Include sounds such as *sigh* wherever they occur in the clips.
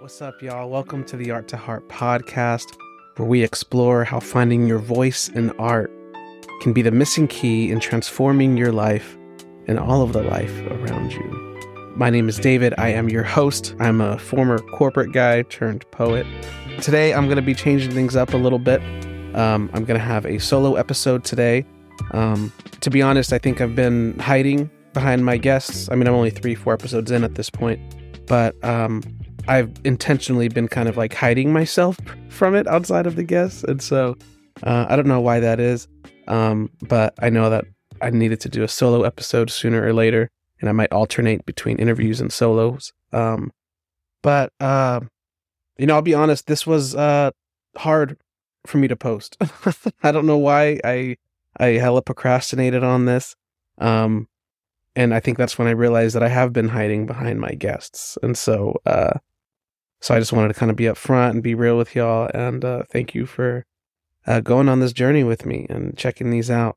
What's up, y'all? Welcome to the Art to Heart podcast, where we explore how finding your voice in art can be the missing key in transforming your life and all of the life around you. My name is David. I am your host. I'm a former corporate guy turned poet. Today, I'm going to be changing things up a little bit. Um, I'm going to have a solo episode today. Um, to be honest, I think I've been hiding behind my guests. I mean, I'm only three, four episodes in at this point, but um, I've intentionally been kind of like hiding myself from it outside of the guests. And so uh, I don't know why that is. Um, but I know that I needed to do a solo episode sooner or later, and I might alternate between interviews and solos. Um, but, uh, you know, I'll be honest, this was uh, hard for me to post. *laughs* I don't know why I I hella procrastinated on this. Um, and I think that's when I realized that I have been hiding behind my guests. And so, uh, so I just wanted to kind of be upfront and be real with y'all. And uh, thank you for uh, going on this journey with me and checking these out.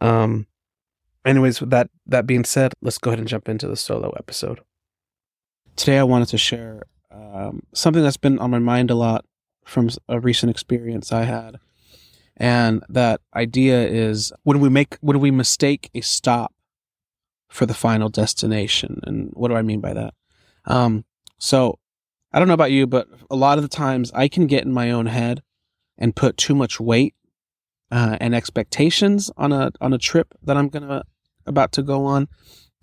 Um, anyways, with that that being said, let's go ahead and jump into the solo episode. Today, I wanted to share um, something that's been on my mind a lot from a recent experience I had, and that idea is when we make when we mistake a stop for the final destination. And what do I mean by that? Um, so I don't know about you, but a lot of the times I can get in my own head and put too much weight uh, and expectations on a on a trip that I'm gonna about to go on,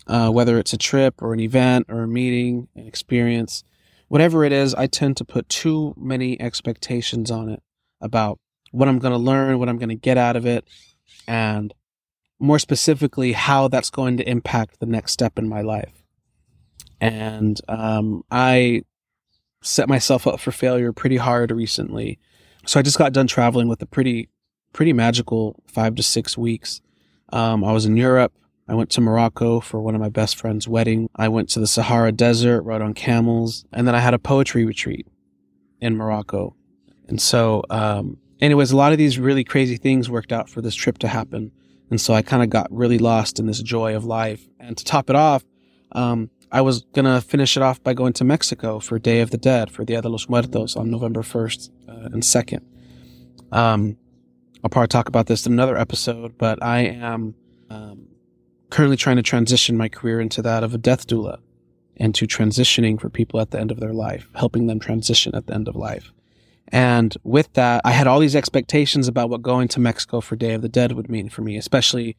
uh, whether it's a trip or an event or a meeting, an experience, whatever it is. I tend to put too many expectations on it about what I'm gonna learn, what I'm gonna get out of it, and more specifically, how that's going to impact the next step in my life. And um, I set myself up for failure pretty hard recently. So I just got done traveling with a pretty, pretty magical five to six weeks. Um, I was in Europe. I went to Morocco for one of my best friend's wedding. I went to the Sahara Desert, rode on camels, and then I had a poetry retreat in Morocco. And so, um, anyways, a lot of these really crazy things worked out for this trip to happen. And so I kind of got really lost in this joy of life. And to top it off, um, I was going to finish it off by going to Mexico for Day of the Dead, for Dia de los Muertos on November 1st uh, and 2nd. Um, I'll probably talk about this in another episode, but I am um, currently trying to transition my career into that of a death doula and to transitioning for people at the end of their life, helping them transition at the end of life. And with that, I had all these expectations about what going to Mexico for Day of the Dead would mean for me, especially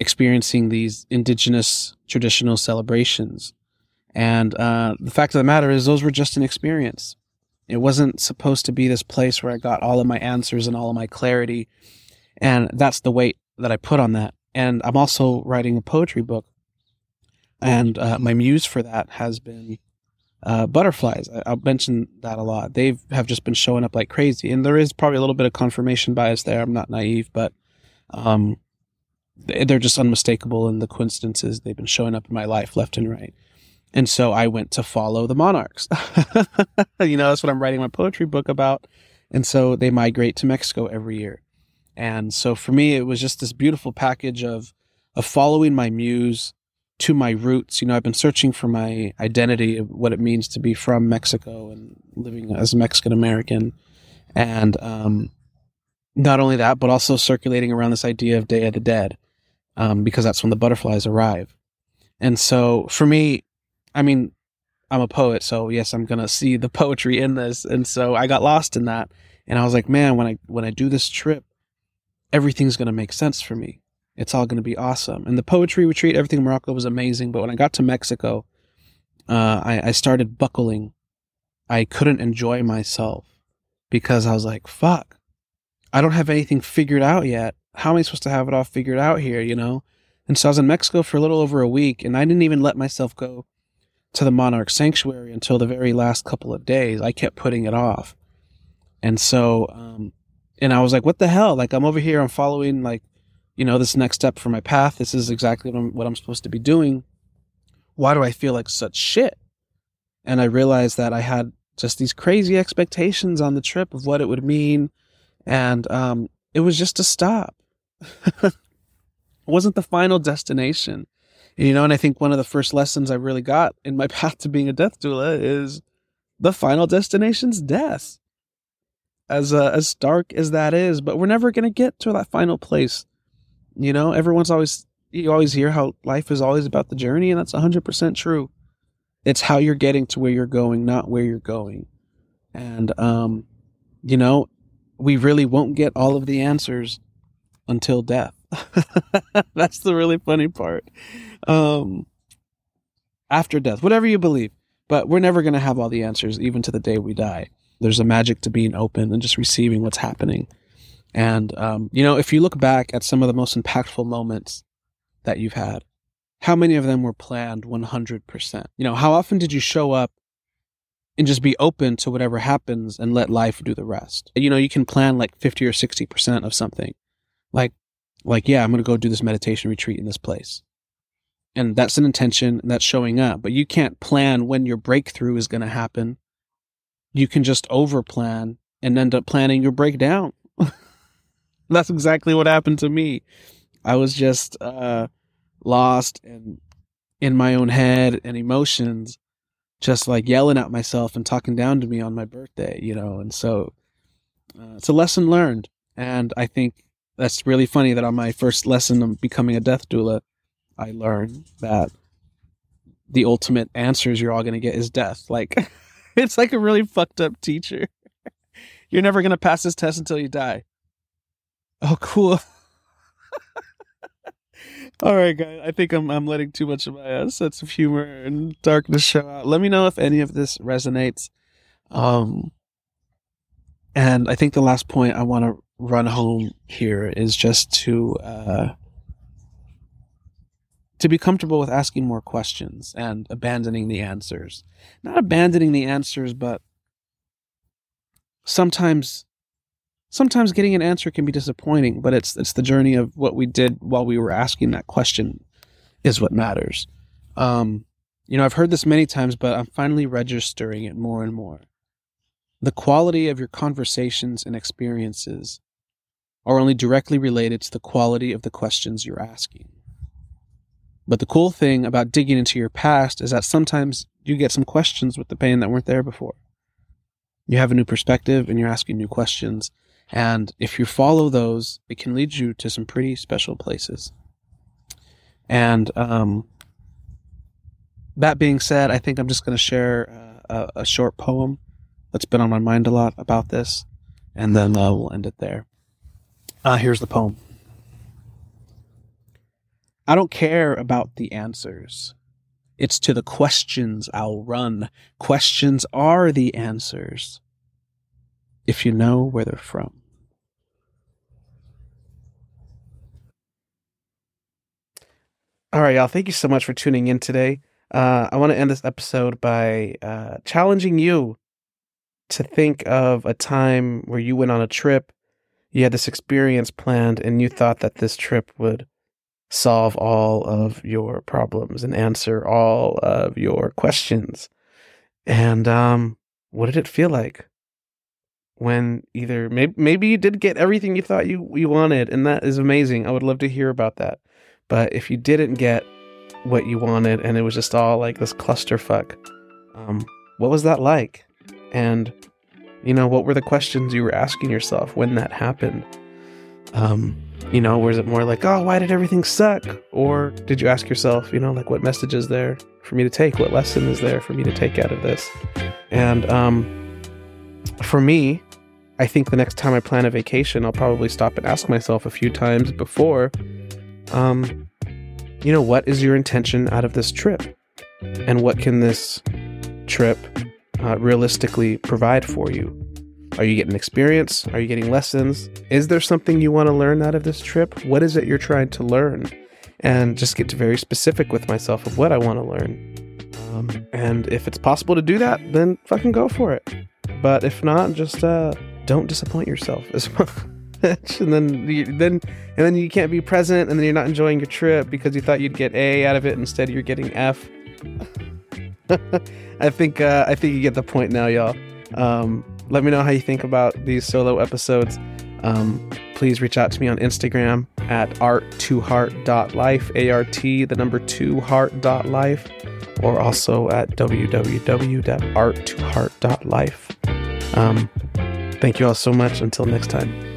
experiencing these indigenous traditional celebrations. And uh, the fact of the matter is, those were just an experience. It wasn't supposed to be this place where I got all of my answers and all of my clarity. And that's the weight that I put on that. And I'm also writing a poetry book. And uh, my muse for that has been uh, butterflies. I, will mention that a lot. They have just been showing up like crazy. And there is probably a little bit of confirmation bias there. I'm not naive, but um, they're just unmistakable in the coincidences they've been showing up in my life left and right. And so i went to follow the monarchs. *laughs* You know that's what i'm writing my poetry book about. And so they migrate to mexico every year. And so for me it was just this beautiful package of of following my muse to my roots. You know i've been searching for my identity of what it means to be from mexico and living as a mexican american. And um, not only that but also circulating around this idea of day of the dead um, because that's when the butterflies arrive. And so for me, I mean, I'm a poet, so yes, I'm gonna see the *laughs* poetry in this. And so I got lost in that, and I was like, man, when I when I do this trip, everything's gonna make sense for me. It's all gonna be awesome. And the poetry retreat, everything in Morocco was amazing. But when I got to Mexico, uh, I, I started buckling. I couldn't enjoy myself because I was like, fuck, I don't have anything figured out yet how am I supposed to have it all figured out here, you know? And so I was in Mexico for a little over a week, and I didn't even let myself go to the Monarch Sanctuary until the very last couple of days. I kept putting it off. And so, um, and I was like, what the hell? Like, I'm over here, I'm following, like, you know, this next step for my path. This is exactly what I'm, what I'm supposed to be doing. Why do I feel like such shit? And I realized that I had just these crazy expectations on the trip of what it would mean. And um, it was just a stop. *laughs* wasn't the final destination. You know, and I think one of the first lessons I really got in my *laughs* path to being a death doula is the final destination's death. As uh, as dark as that is, but we're never going to get to that final place. You know, everyone's always you always hear how life is always about the journey and that's 100% true. It's how you're getting to where you're going, not where you're going. And um you know, we really won't get all of the answers until death. *laughs* that's the really funny part. Um after death, whatever you believe. But we're never going to have all the answers, even to the day we die. There's a magic to being open and just receiving what's happening. And, um, you know, if you look back at some of the most impactful moments that you've had, how many of them were planned 100%? You know, how often did you show up and just be open to whatever happens and let life do the rest? You know, you can plan like 50 or 60% of something. Like, like, yeah, I'm going to go do this meditation retreat in this place. And that's an intention and that's showing up but you can't plan when your breakthrough is going to happen. You can just over plan and end up planning your breakdown. *laughs* That's exactly what happened to me. I was just uh, lost and in my own head and emotions just like yelling at myself and talking down to me on my birthday you know and so uh, it's a lesson learned and i think that's really funny that on my first lesson of becoming a death doula I learned that the ultimate answers you're all going to get is death. Like, *laughs* it's like a really fucked up teacher. *laughs* You're never going to pass this test until you die. Oh, cool. *laughs* all right, guys. I think I'm I'm letting too much of my uh, sense of humor and darkness show out. Let me know if any of this resonates. Um, and I think the last point I want to run home here is just to uh, to be comfortable with asking more questions and abandoning the answers. Not abandoning the answers, but sometimes sometimes getting an answer can be disappointing, but it's it's the journey of what we did while we were asking that question is what matters. Um, you know, I've heard this many times, but I'm finally registering it more and more. The quality of your conversations and experiences are only directly related to the quality of the questions you're asking. But the cool thing about digging into your past is that sometimes you get some questions with the pain that weren't there before. You have a new perspective and you're asking new questions. And if you follow those, it can lead you to some pretty special places. And um, that being said, I think I'm just going to share uh, a, a, short poem that's been on my mind a lot about this, and then uh, we'll end it there. Uh, here's the poem. I don't care about the answers. It's to the questions I'll run. Questions are the answers. If you know where they're from. All right, y'all. Thank you so much for tuning in today. Uh, I want to end this episode by uh, challenging you to think of a time where you went on a trip, you had this experience planned, and you thought that this trip would solve all of your problems and answer all of your questions. And um, what did it feel like when either maybe maybe you did get everything you thought you you wanted, and that is amazing. I would love to hear about that. But if you didn't get what you wanted and it was just all like this clusterfuck, um, what was that like? And you know, what were the questions you were asking yourself when that happened? Um, you know, was it more like, oh, why did everything suck? Or did you ask yourself, you know, like, what message is there for me to take? What lesson is there for me to take out of this? And um, for me, I think the next time I plan a vacation, I'll probably stop and ask myself a few times before, um, you know, what is your intention out of this trip? And what can this trip uh, realistically provide for you? Are you getting experience? Are you getting lessons? Is there something you want to learn out of this trip? What is it you're trying to learn? And just get very specific with myself of what I want to learn. Um, and if it's possible to do that, then fucking go for it. But if not, just uh, don't disappoint yourself as *laughs* much. *laughs* and then you, then and then you can't be present, and then you're not enjoying your trip because you thought you'd get A out of it, instead you're getting F. *laughs* I think uh, I think you get the point now, y'all. Um, let me know how you think about these solo episodes. Um, please reach out to me on Instagram at art2heart.life, A R T, the number two heart.life. or also at www.art2heart.life. Um, thank you all so much. Until next time.